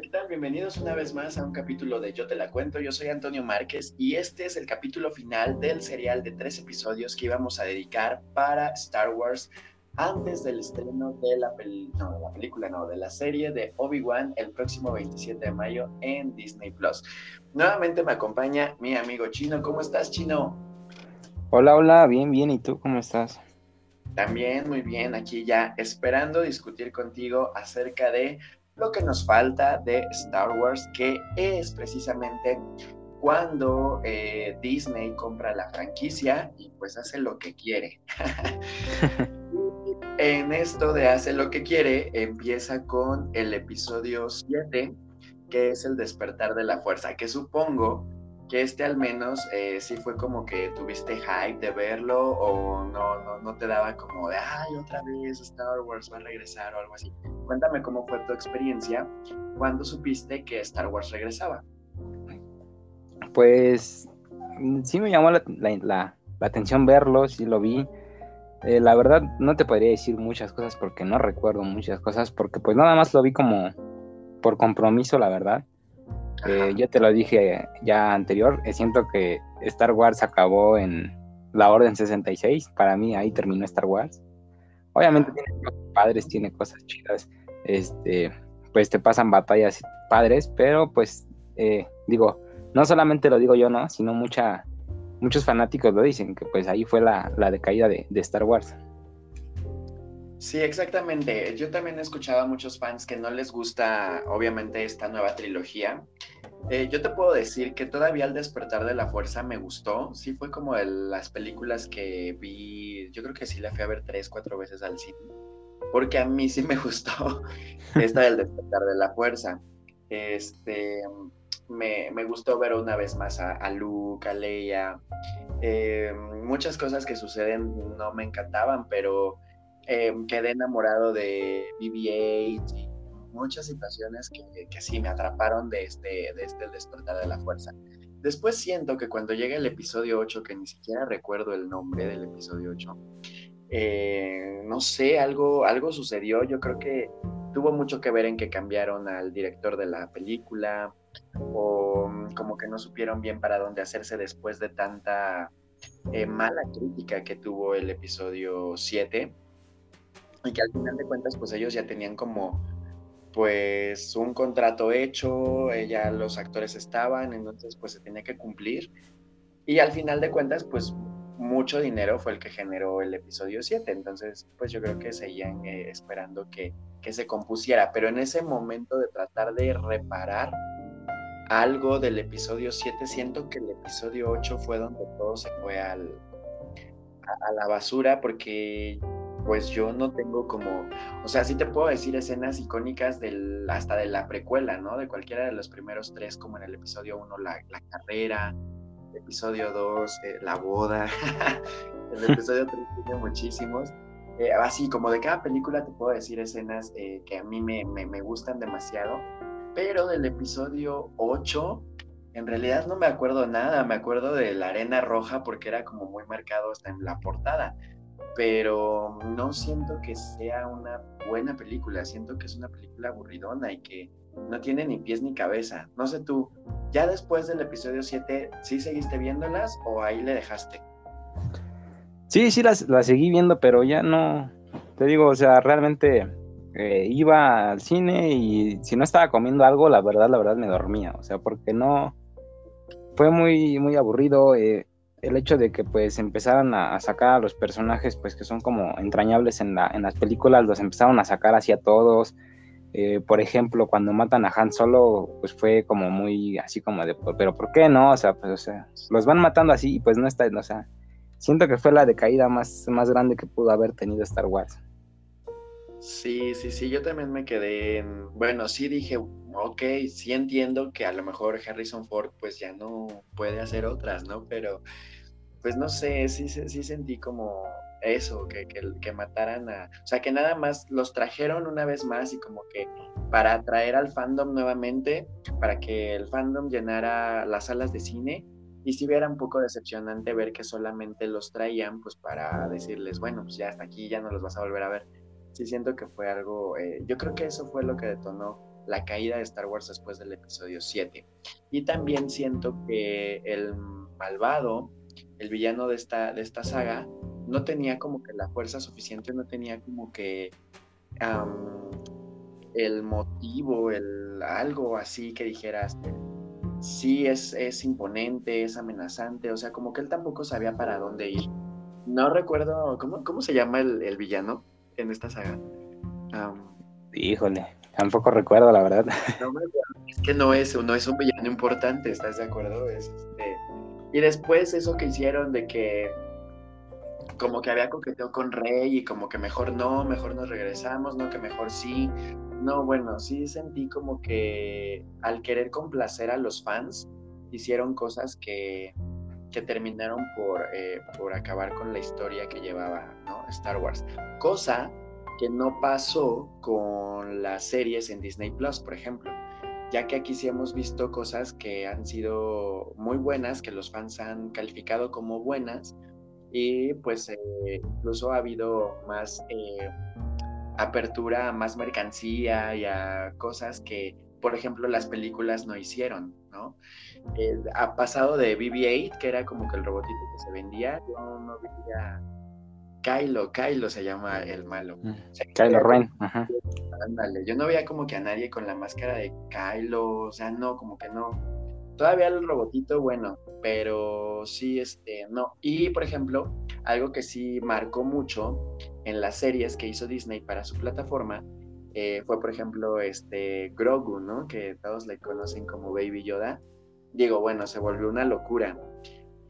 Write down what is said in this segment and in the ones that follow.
Hola, ¿qué tal? Bienvenidos una vez más a un capítulo de Yo te la cuento. Yo soy Antonio Márquez y este es el capítulo final del serial de tres episodios que íbamos a dedicar para Star Wars antes del estreno de la, no, de la película, no, de la serie de Obi-Wan el próximo 27 de mayo en Disney Plus. Nuevamente me acompaña mi amigo Chino. ¿Cómo estás, Chino? Hola, hola, bien, bien. ¿Y tú cómo estás? También muy bien, aquí ya esperando discutir contigo acerca de lo que nos falta de Star Wars, que es precisamente cuando eh, Disney compra la franquicia y pues hace lo que quiere. en esto de hace lo que quiere, empieza con el episodio 7, que es el despertar de la fuerza, que supongo que este al menos eh, sí fue como que tuviste hype de verlo o no, no, no te daba como de, ay, otra vez Star Wars va a regresar o algo así. Cuéntame cómo fue tu experiencia cuando supiste que Star Wars regresaba. Pues sí me llamó la, la, atención verlo, sí lo vi. Eh, la verdad no te podría decir muchas cosas porque no recuerdo muchas cosas porque pues nada más lo vi como por compromiso, la verdad. Eh, yo te lo dije ya anterior, eh, siento que Star Wars acabó en la Orden 66, para mí ahí terminó Star Wars. Obviamente tiene cosas padres, tiene cosas chidas, este, pues te pasan batallas padres, pero pues eh, digo, no solamente lo digo yo, ¿no? Sino muchos fanáticos lo dicen, que pues ahí fue la, decaída de, de Star Wars. Sí, exactamente. Yo también he escuchado a muchos fans que no les gusta, obviamente, esta nueva trilogía. Eh, yo te puedo decir que todavía al despertar de la fuerza me gustó. Sí fue como de las películas que vi, yo creo que sí la fui a ver tres, cuatro veces al cine, porque a mí sí me gustó esta del despertar de la fuerza. Este, me, gustó ver una vez más a, a Luke, a Leia. Eh, muchas cosas que suceden no me encantaban, pero Em, quedé enamorado de BB-8 y muchas situaciones que, que, sí me atraparon de este, de este despertar de la fuerza. Después siento que cuando llega el episodio 8, que ni siquiera recuerdo el nombre del episodio 8, eh, no sé, algo, algo sucedió. Yo creo que tuvo mucho que ver en que cambiaron al director de la película o mm, como que no supieron bien para dónde hacerse después de tanta eh, mala crítica que tuvo el episodio 7 y que al final de cuentas pues ellos ya tenían como pues un contrato hecho, eh, ya los actores estaban, entonces pues se tenía que cumplir y al final de cuentas pues mucho dinero fue el que generó el episodio 7, entonces pues yo creo que seguían eh, esperando que, que se compusiera, pero en ese momento de tratar de reparar algo del episodio 7, siento que el episodio 8 fue donde todo se fue al, a la basura porque pues yo no tengo como, o sea, sí te puedo decir escenas icónicas del, hasta de la precuela, ¿no? De cualquiera de los primeros tres, como en el episodio uno, la, carrera, el episodio dos, eh, la boda, el episodio tres tiene muchísimos. Eh, así como de cada película te puedo decir escenas eh, que a mí me, me, gustan demasiado, pero del episodio 8 en realidad no me acuerdo nada, me acuerdo de la arena roja porque era como muy marcado hasta en la portada, pero no siento que sea una buena película, siento que es una película aburridona y que no tiene ni pies ni cabeza. No sé tú, ya después del episodio 7, ¿sí seguiste viéndolas o ahí le dejaste? Sí, sí, las, seguí viendo, pero ya no, te digo, o sea, realmente eh, iba al cine y si no estaba comiendo algo, la verdad, la verdad me dormía, o sea, porque no, fue muy, muy aburrido. Eh, el hecho de que pues empezaran a, sacar a los personajes pues que son como entrañables en, la, en las películas, los empezaron a sacar hacia todos. Eh, por ejemplo, cuando matan a Han Solo, pues fue como muy así como de, pero ¿por qué no? O sea, pues, o sea, los van matando así y pues no está, o sea, siento que fue la decaída más, más grande que pudo haber tenido Star Wars. Sí, sí, sí, yo también me quedé en, bueno, sí dije, ok, sí entiendo que a lo mejor Harrison Ford pues ya no puede hacer otras, ¿no? Pero pues no sé, sí, sí sentí como eso, que, que, mataran a, o sea, que nada más los trajeron una vez más y como que para atraer al fandom nuevamente, para que el fandom llenara las salas de cine. Y si era un poco decepcionante ver que solamente los traían, pues para decirles, bueno, pues ya hasta aquí, ya no los vas a volver a ver sí siento que fue algo, eh, yo creo que eso fue lo que detonó la caída de Star Wars después del episodio 7. Y también siento que el malvado, el villano de esta, de esta saga, no tenía como que la fuerza suficiente, no tenía como que el motivo, el algo así que dijeras, sí es, es imponente, es amenazante, o sea, como que él tampoco sabía para dónde ir. No recuerdo, ¿cómo, cómo se llama el, villano en esta saga? Híjole, tampoco recuerdo, la verdad. es que no es, no es un villano importante, ¿estás de acuerdo? Es, este... Y después eso que hicieron de que como que había coqueteo con Rey y como que mejor no, mejor nos regresamos, no, que mejor sí. No, bueno, sí sentí como que al querer complacer a los fans, hicieron cosas que, que terminaron por, eh, por acabar con la historia que llevaba ¿no? Star Wars. Cosa que no pasó con las series en Disney Plus, por ejemplo, ya que aquí sí hemos visto cosas que han sido muy buenas, que los fans han calificado como buenas, y pues eh, incluso ha habido más eh, apertura a más mercancía y a cosas que, por ejemplo, las películas no hicieron, ¿no? ha pasado de BB-8, que era como que el robotito que se vendía, yo no veía Kylo, Kylo se llama el malo. Mm, Kylo Ren. Ándale, yo no veía como que a nadie con la máscara de Kylo, o sea, no, como que no. Todavía el robotito, bueno, pero sí, este, no. Y, por ejemplo, algo que sí marcó mucho en las series que hizo Disney para su plataforma eh, fue, por ejemplo, este Grogu, ¿no? Que todos le conocen como Baby Yoda. Digo, bueno, se volvió una locura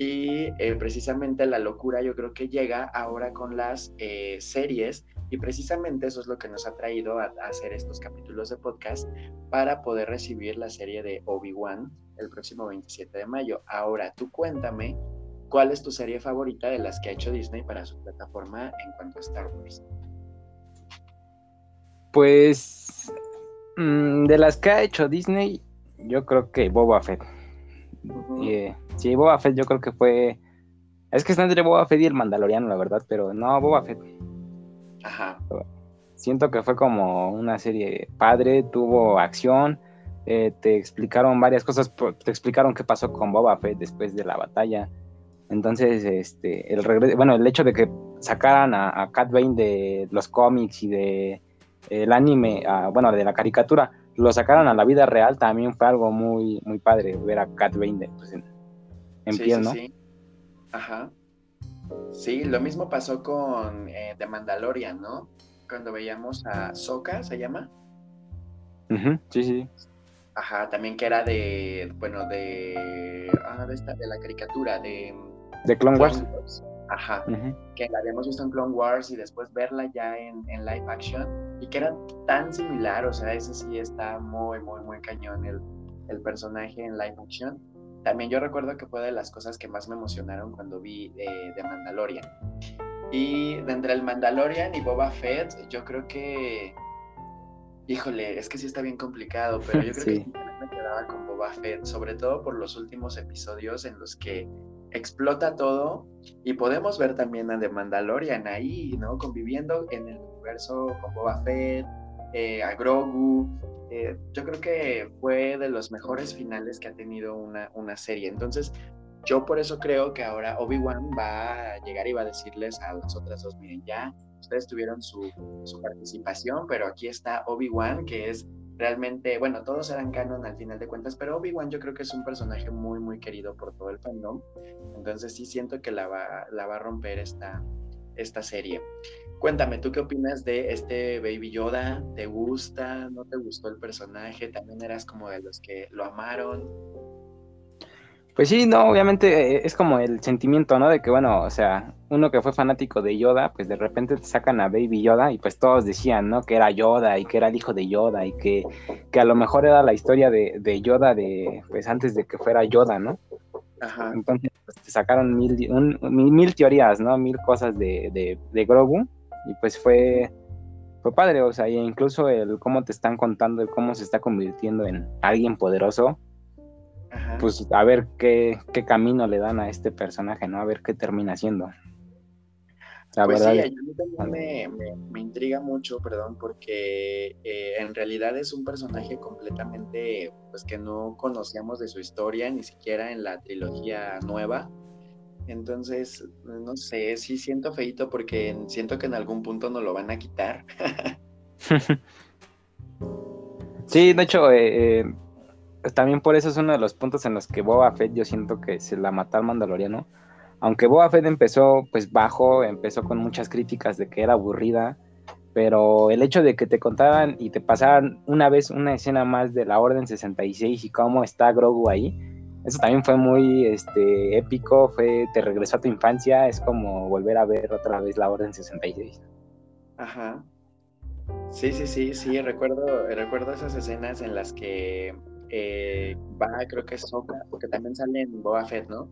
y eh, precisamente la locura yo creo que llega ahora con las eh, series y precisamente eso es lo que nos ha traído a, hacer estos capítulos de podcast para poder recibir la serie de Obi-Wan el próximo 27 de mayo. Ahora, tú cuéntame cuál es tu serie favorita de las que ha hecho Disney para su plataforma en cuanto a Star Wars. Pues mm, de las que ha hecho Disney, yo creo que Boba Fett. Eh, sí, Boba Fett yo creo que fue... Es que está entre Boba Fett y el Mandaloriano, la verdad, pero no, Boba Fett. Ajá. Siento que fue como una serie padre, tuvo acción, eh, te explicaron varias cosas, te explicaron qué pasó con Boba Fett después de la batalla. Entonces, este, el regreso, bueno, el hecho de que sacaran a, a Cat Bane de los cómics y de el anime, bueno, de la caricatura, lo sacaron a la vida real, también fue algo muy, muy padre ver a Cat Bane pues, en, piel, ¿no? Sí. Ajá. Sí, lo mismo pasó con eh, The Mandalorian, ¿no? Cuando veíamos a Soka, ¿se llama? Sí, sí. Ajá, también que era de, bueno, de, ah, de, esta, de la caricatura, de... De Clone, Wars. Ajá, que la habíamos visto en Clone Wars y después verla ya en, en, live action y que era tan similar, o sea, ese sí está muy, muy, muy cañón el, el personaje en live action. También yo recuerdo que fue de las cosas que más me emocionaron cuando vi eh, de Mandalorian. Y de entre el Mandalorian y Boba Fett, yo creo que, híjole, es que sí está bien complicado, pero yo creo que me quedaba con Boba Fett, sobre todo por los últimos episodios en los que explota todo y podemos ver también a The Mandalorian ahí, ¿no? Conviviendo en el universo con Boba Fett, eh, a Grogu. Eh, yo creo que fue de los mejores finales que ha tenido una, una serie. Entonces, yo por eso creo que ahora Obi-Wan va a llegar y va a decirles a las otras dos, miren, ya ustedes tuvieron su, participación, pero aquí está Obi-Wan, que es realmente, bueno, todos eran canon al final de cuentas, pero Obi-Wan yo creo que es un personaje muy, muy querido por todo el fandom. Entonces sí siento que la va, la va a romper esta, esta serie. Cuéntame, ¿tú qué opinas de este Baby Yoda? ¿Te gusta? ¿No te gustó el personaje? ¿También eras como de los que lo amaron? Pues sí, no, obviamente eh, es como el sentimiento, ¿no? De que, bueno, o sea, uno que fue fanático de Yoda, pues de repente te sacan a Baby Yoda y pues todos decían, ¿no? Que era Yoda y que era el hijo de Yoda y que, que a lo mejor era la historia de, de Yoda de, pues antes de que fuera Yoda, ¿no? Ajá. Entonces pues, te sacaron mil, mil, teorías, ¿no? Mil cosas de, de, de Grogu y pues fue, fue padre, o sea, incluso el cómo te están contando, el cómo se está convirtiendo en alguien poderoso pues a ver qué, camino le dan a este personaje, ¿no? A ver qué termina haciendo. La pues verdad. sí, a mí también me, me, intriga mucho, perdón, porque eh, en realidad es un personaje completamente, pues que no conocíamos de su historia, ni siquiera en la trilogía nueva. Entonces, no sé, sí siento feito porque siento que en algún punto nos lo van a quitar. sí, de hecho, eh, eh, también por eso es uno de los puntos en los que Boba Fett yo siento que se la mató al Mandaloriano aunque Boba Fett empezó pues bajo, empezó con muchas críticas de que era aburrida, pero el hecho de que te contaban y te pasaran una vez una escena más de la Orden 66 y cómo está Grogu ahí, eso también fue muy este, épico, fue, te regresó a tu infancia, es como volver a ver otra vez la Orden 66. Ajá. Sí, sí, sí, sí, recuerdo, recuerdo esas escenas en las que eh, va, creo que es Soka, porque también sale en Boba Fett, ¿no?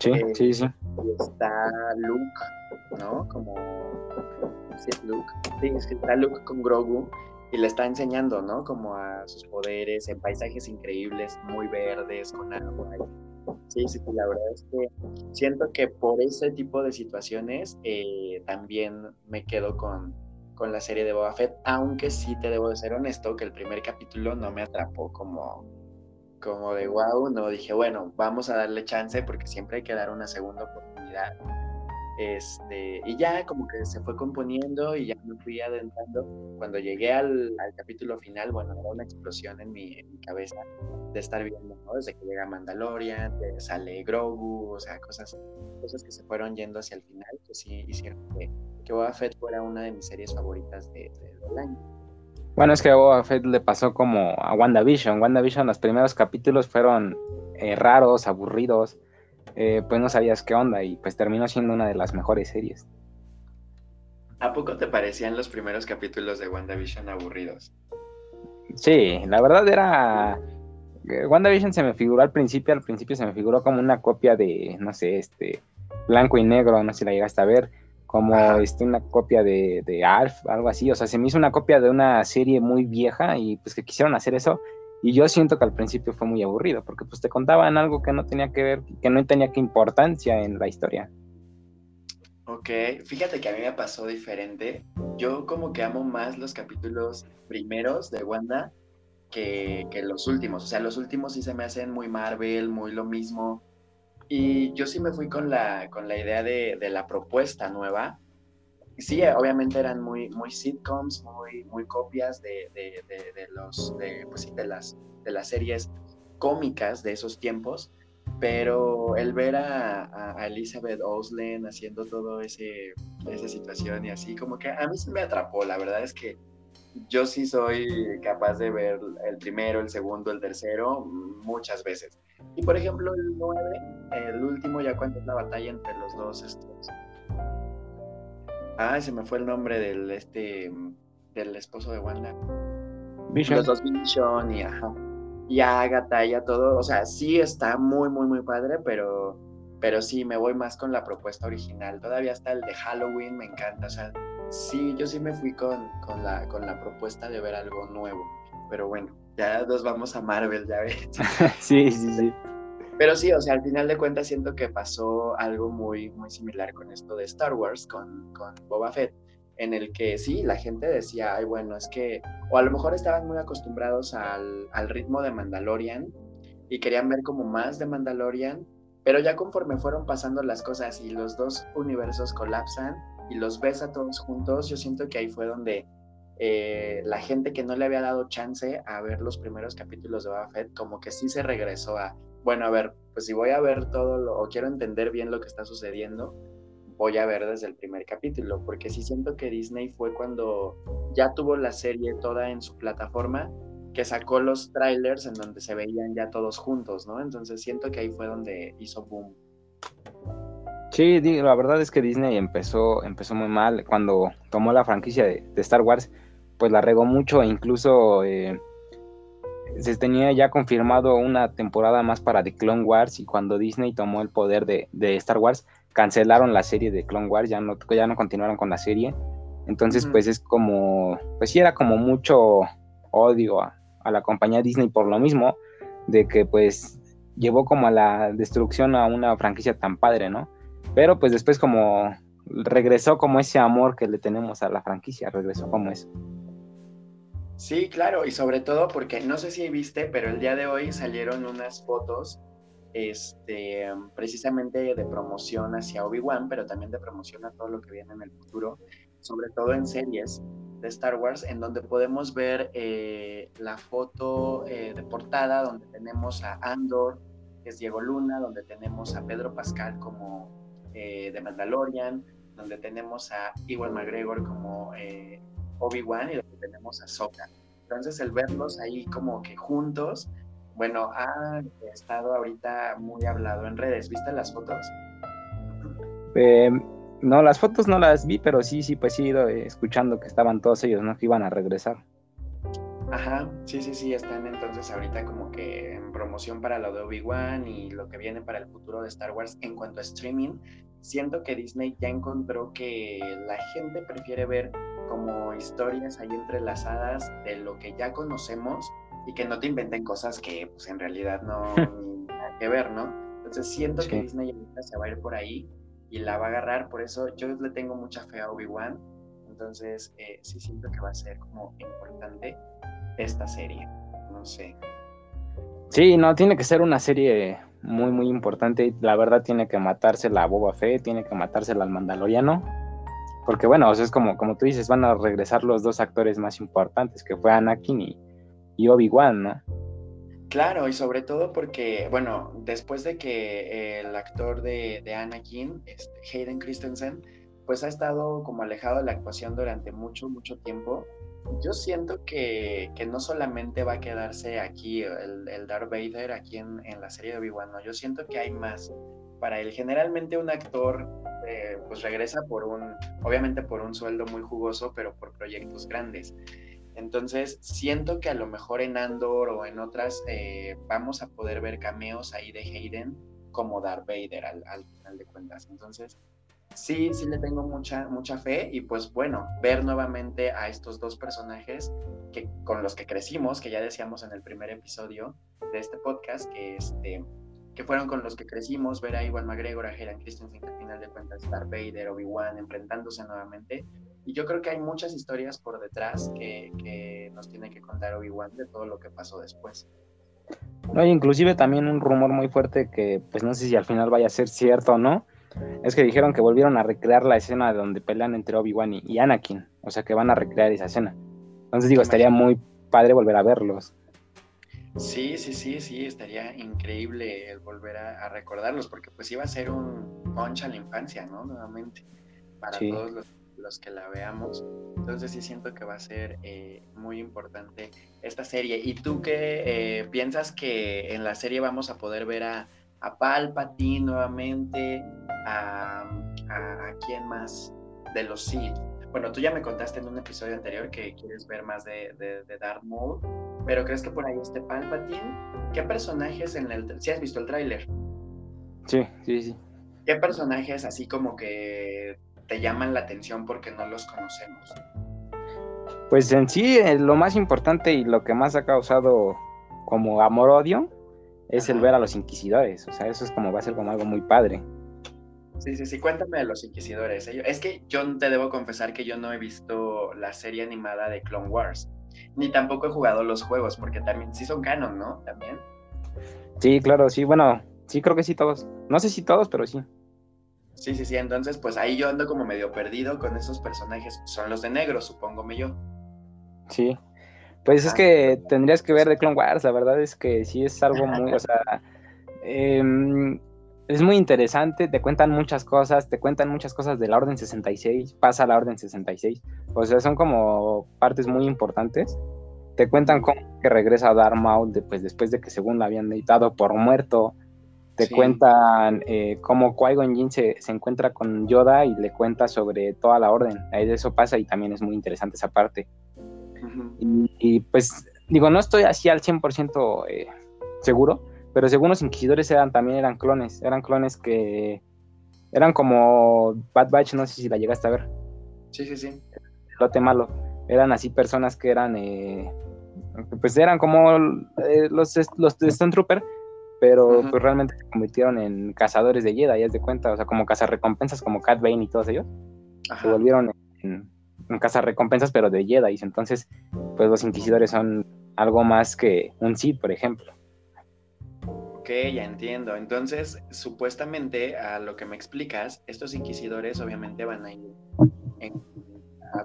Sí, eh, sí, sí. Y está Luke, ¿no? Como. Sí, Luke. Sí, está Luke con Grogu y le está enseñando, ¿no? Como a sus poderes en paisajes increíbles, muy verdes, con agua. Sí, sí, la verdad es que siento que por ese tipo de situaciones eh, también me quedo con, con la serie de Boba Fett, aunque sí te debo de ser honesto que el primer capítulo no me atrapó como como de wow, no dije, bueno, vamos a darle chance porque siempre hay que dar una segunda oportunidad. Este, y ya como que se fue componiendo y ya me fui adentrando. Cuando llegué al, capítulo final, bueno, era una explosión en mi, cabeza de estar viendo, ¿no? Desde que llega Mandalorian, de sale Grogu, o sea, cosas, cosas que se fueron yendo hacia el final, que sí hicieron que, que Boba Fett fuera una de mis series favoritas de, del año. Bueno, es que a Boba Fett le pasó como a WandaVision. WandaVision, los primeros capítulos fueron eh, raros, aburridos, eh, pues no sabías qué onda y pues terminó siendo una de las mejores series. ¿A poco te parecían los primeros capítulos de WandaVision aburridos? Sí, la verdad era... Eh, WandaVision se me figuró al principio, al principio se me figuró como una copia de, no sé, este, blanco y negro, no sé si la llegaste a ver como este, una copia de, de, Alf, algo así. O sea, se me hizo una copia de una serie muy vieja y pues que quisieron hacer eso. Y yo siento que al principio fue muy aburrido, porque pues te contaban algo que no tenía que ver, que no tenía que importancia en la historia. Ok, fíjate que a mí me pasó diferente. Yo como que amo más los capítulos primeros de Wanda que, que los últimos. O sea, los últimos sí se me hacen muy Marvel, muy lo mismo y yo sí me fui con la, con la idea de, de la propuesta nueva. Sí, obviamente eran muy, muy sitcoms, muy, muy copias de, de, de los, de, pues de, las, de las series cómicas de esos tiempos, pero el ver a, a Elizabeth Olsen haciendo todo ese esa situación y así como que a mí se me atrapó la verdad es que yo sí soy capaz de ver el primero el segundo el tercero muchas veces y por ejemplo, el 9, el último, ya cuenta la batalla entre los dos estos. Ah, se me fue el nombre del este del esposo de Wanda. Vision. Los dos Vision y ajá. Y Agatha y a todo. O sea, sí está muy, muy, muy padre, pero, pero sí me voy más con la propuesta original. Todavía está el de Halloween, me encanta. O sea, sí, yo sí me fui con, con, la, con la propuesta de ver algo nuevo. Pero bueno, ya nos vamos a Marvel, ya ves. sí, sí, sí. Pero sí, o sea, al final de cuentas siento que pasó algo muy, muy similar con esto de Star Wars, con, con Boba Fett, en el que sí, la gente decía, ay, bueno, es que, o a lo mejor estaban muy acostumbrados al, al ritmo de Mandalorian y querían ver como más de Mandalorian, pero ya conforme fueron pasando las cosas y los dos universos colapsan y los ves a todos juntos, yo siento que ahí fue donde eh, la gente que no le había dado chance a ver los primeros capítulos de Boba Fett, como que sí se regresó a, bueno, a ver, pues si voy a ver todo lo, o quiero entender bien lo que está sucediendo, voy a ver desde el primer capítulo, porque sí siento que Disney fue cuando ya tuvo la serie toda en su plataforma, que sacó los trailers en donde se veían ya todos juntos, ¿no? Entonces siento que ahí fue donde hizo boom. Sí, la verdad es que Disney empezó, empezó muy mal cuando tomó la franquicia de Star Wars pues la regó mucho e incluso eh, se tenía ya confirmado una temporada más para The Clone Wars y cuando Disney tomó el poder de, Star Wars cancelaron la serie de Clone Wars, ya no, ya no continuaron con la serie. Entonces pues es como, pues sí era como mucho odio a, a la compañía Disney por lo mismo, de que pues llevó como a la destrucción a una franquicia tan padre, ¿no? Pero pues después como regresó como ese amor que le tenemos a la franquicia, regresó como eso. Sí, claro, y sobre todo porque no sé si viste, pero el día de hoy salieron unas fotos este, precisamente de promoción hacia Obi-Wan, pero también de promoción a todo lo que viene en el futuro, sobre todo en series de Star Wars, en donde podemos ver eh, la foto eh, de portada, donde tenemos a Andor, que es Diego Luna, donde tenemos a Pedro Pascal como eh, de Mandalorian, donde tenemos a Iwan McGregor como Obi-Wan y tenemos a Sokka. Entonces el verlos ahí como que juntos bueno, ha estado ahorita muy hablado en redes. ¿Viste las fotos? Em, no, las fotos no las vi, pero sí, sí, pues he ido eh, escuchando que estaban todos ellos, ¿no? Que iban a regresar. Ajá, sí, sí, sí, están entonces ahorita como que en promoción para lo de Obi-Wan y lo que viene para el futuro de Star Wars en cuanto a streaming. Siento que Disney ya encontró que la gente prefiere ver como historias ahí entrelazadas de lo que ya conocemos y que no te inventen cosas que pues en realidad no tienen nada que ver, ¿no? Entonces siento que Disney se va a ir por ahí y la va a agarrar, por eso yo le tengo mucha fe a Obi-Wan, entonces eh, sí siento que va a ser como importante esta serie, no sé. Sí, no, tiene que ser una serie muy, muy importante. La verdad tiene que matarse la Boba Fett, tiene que matarse al Mandaloriano. Porque bueno, o sea, es como, como tú dices, van a regresar los dos actores más importantes, que fue Anakin y, y Obi-Wan, ¿no? Claro, y sobre todo porque, bueno, después de que el actor de, Anakin, este, Hayden Christensen, pues ha estado como alejado de la actuación durante mucho, mucho tiempo, yo siento que, no solamente va a quedarse aquí el, el Darth Vader, aquí en, la serie de Obi-Wan, no, yo siento que hay más para él. Generalmente un actor eh, pues regresa por un, obviamente por un sueldo muy jugoso, pero por proyectos grandes. Entonces, siento que a lo mejor en Andor o en otras eh, vamos a poder ver cameos ahí de Hayden como Darth Vader al, final de cuentas. Entonces, sí, sí le tengo mucha, mucha fe y pues bueno, ver nuevamente a estos dos personajes que, con los que crecimos, que ya decíamos en el primer episodio de este podcast, que, este, que fueron con los que crecimos, ver a Iwan McGregor, a Hayden Christensen, que al final de cuentas Darth Vader, Obi-Wan, enfrentándose nuevamente, y yo creo que hay muchas historias por detrás que, nos tiene que contar Obi-Wan de todo lo que pasó después. No, inclusive también un rumor muy fuerte que pues no sé si al final vaya a ser cierto o no, es que dijeron que volvieron a recrear la escena de donde pelean entre Obi-Wan y, Anakin, o sea que van a recrear esa escena. Entonces digo, estaría muy padre volver a verlos. Sí, sí, sí, sí, estaría increíble volver a, recordarlos, porque pues iba a ser un punch a la infancia, ¿no? Nuevamente, para todos los los que la veamos. Entonces sí siento que va a ser eh, muy importante esta serie. ¿Y tú qué eh, piensas que en la serie vamos a poder ver a, a Palpatine nuevamente? A, a, quién más de los Sith? Bueno, tú ya me contaste en un episodio anterior que quieres ver más de, de, Darth Maul, pero ¿crees que por ahí esté Palpatine? ¿Qué personajes en el... si has visto el tráiler? Sí, sí, sí. ¿Qué personajes así como que te llaman la atención porque no los conocemos? Pues en sí, eh, lo más importante y lo que más ha causado como amor-odio es el ver a los inquisidores. O sea, eso es como va a ser como algo muy padre. Sí, sí, sí, cuéntame de los inquisidores. ¿eh? Es que yo te debo confesar que yo no he visto la serie animada de Clone Wars, ni tampoco he jugado los juegos, porque también sí son canon, ¿no? También. Sí, claro, sí, bueno, sí creo que sí todos. No sé si todos, pero sí. Sí, sí, sí. Entonces, pues ahí yo ando como medio perdido con esos personajes. Son los de negro, supóngome yo. Sí. Pues es que tendrías que ver de Clone Wars. La verdad es que sí es algo muy, o sea, em, es muy interesante. Te cuentan muchas cosas. Te cuentan muchas cosas de la Orden 66. Pasa la Orden 66. O sea, son como partes muy importantes. Te cuentan cómo que regresa Darth Maul pues, después de que según la habían editado por muerto te cuentan eh, cómo Qui-Gon Jinn se, encuentra con Yoda y le cuenta sobre toda la orden. Ahí eso pasa y también es muy interesante esa parte. Y, pues, digo, no estoy así al 100% eh, seguro, pero según los inquisidores eran, también eran clones. Eran clones que eran como Bad Batch, no sé si la llegaste a ver. Sí, sí, sí. Lote malo. Eran así personas que eran, eh, pues eran como eh, los, los Stone Trooper pero pues realmente se convirtieron en cazadores de Jedi, ya de cuenta, o sea, como cazarrecompensas como Cat Bane y todos ellos, se volvieron en, en cazarrecompensas pero de Jedi, entonces pues los inquisidores son algo más que un Sith, por ejemplo. Ok, ya entiendo. Entonces, supuestamente, a lo que me explicas, estos inquisidores obviamente van a ir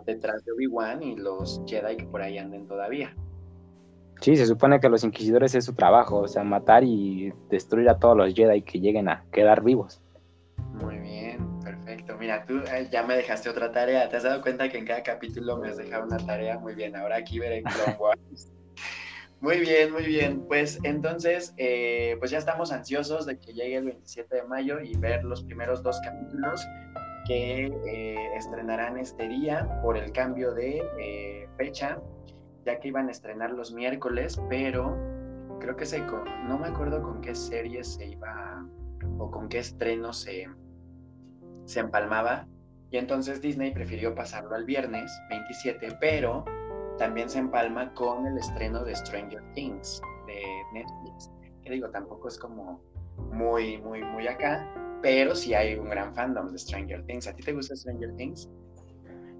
detrás de Obi-Wan y los Jedi que por ahí anden todavía. Sí, se supone que los inquisidores es su trabajo, o sea, matar y destruir a todos los Jedi que lleguen a quedar vivos. Muy bien. Tú eh, ya me dejaste otra tarea. ¿Te has dado cuenta que en cada capítulo me has dejado una tarea? Muy bien, ahora aquí veré Clone Wars. Muy bien, muy bien. Pues entonces, eh, pues ya estamos ansiosos de que llegue el 27 de mayo y ver los primeros dos capítulos que eh, estrenarán este día por el cambio de fecha ya que iban a estrenar los miércoles, pero creo que se, no me acuerdo con qué serie se iba o con qué estreno se, se empalmaba. Y entonces Disney prefirió pasarlo al viernes 27, pero también se empalma con el estreno de Stranger Things de Netflix. Que digo, tampoco es como muy, muy, muy acá, pero sí hay un gran fandom de Stranger Things. ¿A ti te gusta Stranger Things?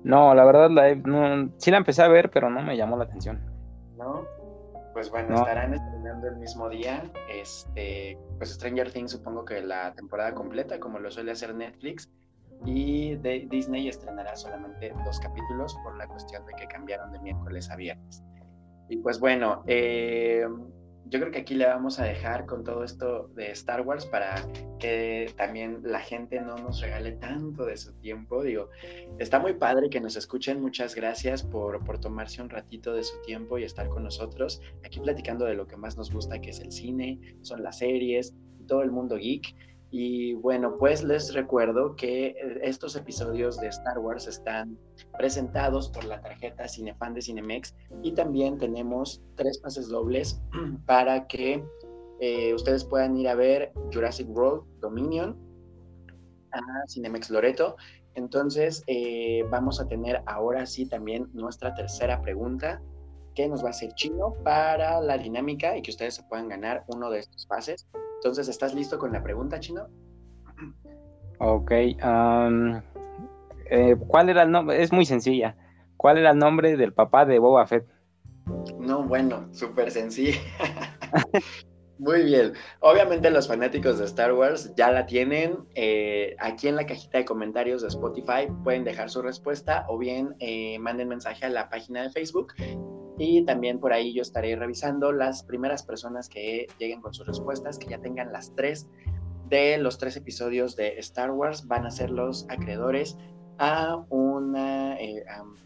No, la verdad, la no, sí la empecé a ver, pero no me llamó la atención. ¿No? Pues bueno, estarán estrenando el mismo día. Este, pues Stranger Things supongo que la temporada completa, como lo suele hacer Netflix. Y de Disney estrenará solamente dos capítulos por la cuestión de que cambiaron de miércoles a viernes. Y pues bueno, eh, yo creo que aquí le vamos a dejar con todo esto de Star Wars para que también la gente no nos regale tanto de su tiempo. Digo, está muy padre que nos escuchen. Muchas gracias por, por tomarse un ratito de su tiempo y estar con nosotros aquí platicando de lo que más nos gusta, que es el cine, son las series, todo el mundo geek. Y bueno, pues les recuerdo que eh, estos episodios de Star Wars están presentados por la tarjeta Cinefan de Cinemex y también tenemos tres pases dobles para que eh, ustedes puedan ir a ver Jurassic World Dominion a Cinemex Loreto. Entonces, eh, vamos a tener ahora sí también nuestra tercera pregunta que nos va a hacer Chino para la dinámica y que ustedes se puedan ganar uno de estos pases. Entonces, ¿estás listo con la pregunta, Chino? Ok. Eh, ¿Cuál era el nombre? Es muy sencilla. ¿Cuál era el nombre del papá de Boba Fett? No, bueno, súper sencilla. Muy bien. Obviamente los fanáticos de Star Wars ya la tienen. Eh, aquí en la cajita de comentarios de Spotify pueden dejar su respuesta o bien eh, manden mensaje a la página de Facebook y también por ahí yo estaré revisando las primeras personas que lleguen con sus respuestas, que ya tengan las tres de los tres episodios de Star Wars, van a ser los acreedores a, una, eh,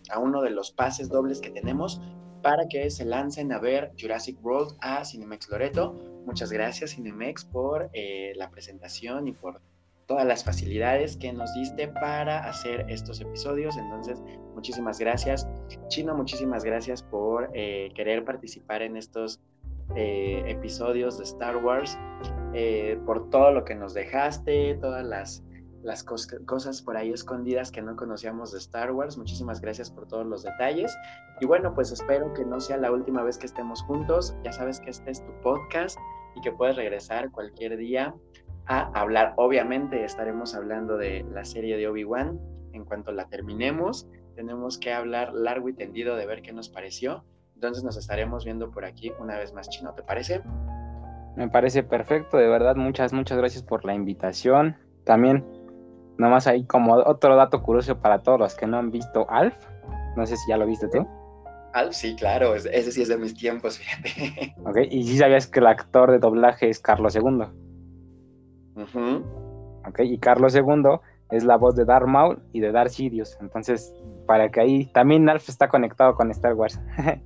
a, uno de los pases dobles que tenemos para que se lancen a ver Jurassic World a Cinemex Loreto. Muchas gracias Cinemex por eh, la presentación y por todas las facilidades que nos diste para hacer estos episodios. Entonces, muchísimas gracias. Chino, muchísimas gracias por eh, querer participar en estos eh, episodios de Star Wars, eh, por todo lo que nos dejaste, todas las, las cosas por ahí escondidas que no conocíamos de Star Wars. Muchísimas gracias por todos los detalles. Y bueno, pues espero que no sea la última vez que estemos juntos. Ya sabes que este es tu podcast y que puedes regresar cualquier día a hablar. Obviamente estaremos hablando de la serie de Obi-Wan. En cuanto la terminemos, tenemos que hablar largo y tendido de ver qué nos pareció. Entonces nos estaremos viendo por aquí una vez más, Chino, ¿te parece? Me parece perfecto, de verdad, muchas, muchas gracias por la invitación. También, nomás ahí como otro dato curioso para todos los que no han visto Alf. No sé si ya lo viste tú. Alf, sí, claro, ese sí es de mis tiempos, fíjate. Ok, y si sabías que el actor de doblaje es Carlos II y Carlos II es la voz de Darth Maul y de Darth Sidious. Entonces, para que ahí también Alf está conectado con Star Wars.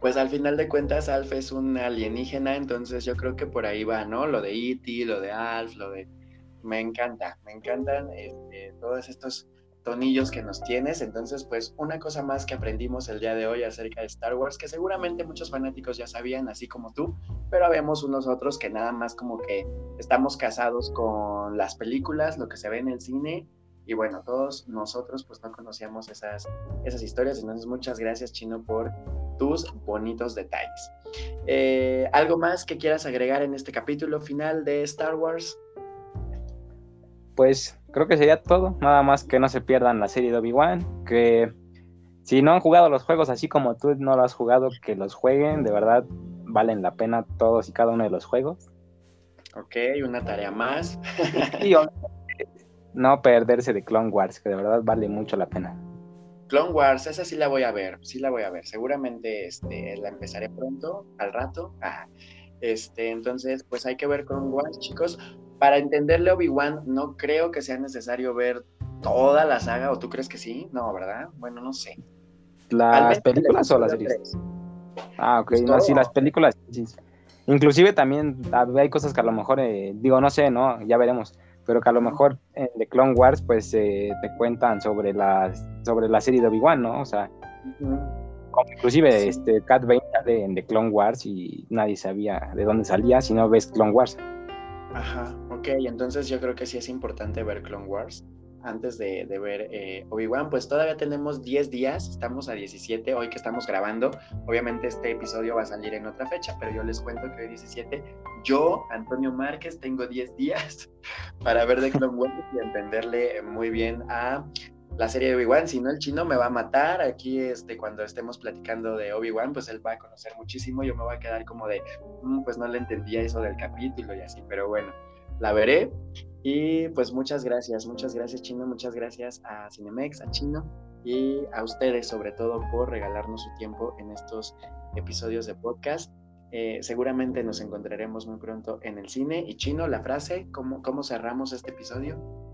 pues al final de cuentas, Alf es un alienígena, entonces yo creo que por ahí va, ¿no? Lo de E.T., lo de Alf, lo de. Me encanta, me encantan este, todos estos tonillos que nos tienes. Entonces, pues una cosa más que aprendimos el día de hoy acerca de Star Wars, que seguramente muchos fanáticos ya sabían, así como tú, pero habemos unos otros que nada más como que estamos casados con las películas, lo que se ve en el cine y bueno, todos nosotros pues no conocíamos esas, esas historias, entonces muchas gracias Chino por tus bonitos detalles. Eh, ¿Algo más que quieras agregar en este capítulo final de Star Wars? Pues creo que sería todo, nada más que no se pierdan la serie de Obi-Wan, que si no han jugado los juegos así como tú no lo has jugado, que los jueguen, de verdad valen la pena todos y cada uno de los juegos. Ok, una tarea más. y no perderse de Clone Wars, que de verdad vale mucho la pena. Clone Wars, esa sí la voy a ver, sí la voy a ver. Seguramente este, la empezaré pronto, al rato. Este, entonces, pues hay que ver Clone Wars, chicos. Para entenderle Obi-Wan, no creo que sea necesario ver toda la saga, ¿o tú crees que sí? No, ¿verdad? Bueno, no sé. ¿Las películas o las series? Ah, ok, no, sí, las películas, sí. Inclusive también hay cosas que a lo mejor, eh, digo, no sé, ¿no? Ya veremos pero que a lo mejor en The Clone Wars pues eh, te cuentan sobre la, sobre la serie de Obi-Wan, ¿no? O sea, inclusive este Cat Bane sale en The Clone Wars y nadie sabía de dónde salía si no ves Clone Wars. Ajá, ok, entonces yo creo que sí es importante ver Clone Wars antes de, ver eh, Obi-Wan, pues todavía tenemos 10 días, estamos a 17, hoy que estamos grabando, obviamente este episodio va a salir en otra fecha, pero yo les cuento que hoy 17, yo, Antonio Márquez, tengo 10 días para ver The Clone Wars y entenderle muy bien a la serie de Obi-Wan, si no el chino me va a matar, aquí este, cuando estemos platicando de Obi-Wan, pues él va a conocer muchísimo, yo me voy a quedar como de, mm, pues no le entendía eso del capítulo y así, pero bueno, la veré y pues muchas gracias, muchas gracias Chino, muchas gracias a Cinemex, a Chino y a ustedes sobre todo por regalarnos su tiempo en estos episodios de podcast. Eh, seguramente nos encontraremos muy pronto en el cine. Y Chino, la frase, ¿cómo, cómo cerramos este episodio?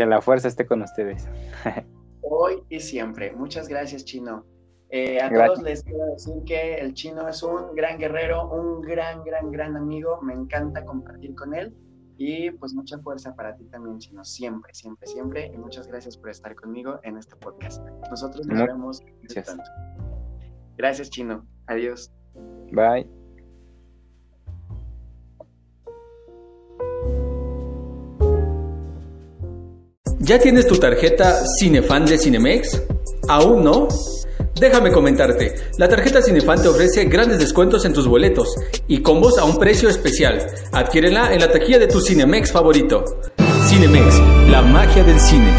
Que la fuerza esté con ustedes. Hoy y siempre. Muchas gracias, Chino. Eh, a todos les quiero decir que el chino es un gran guerrero, un gran, gran, gran amigo. Me encanta compartir con él. Y pues mucha fuerza para ti también, Chino, siempre, siempre, siempre. Y muchas gracias por estar conmigo en este podcast. Nosotros nos vemos. Gracias. gracias, Chino. Adiós. Bye. ¿Ya tienes tu tarjeta Cinefan de Cinemex? ¿Aún no? Déjame comentarte, la tarjeta Cinefan te ofrece grandes descuentos en tus boletos y combos a un precio especial. Adquiérela en la taquilla de tu Cinemex favorito. Cinemex, la magia del cine.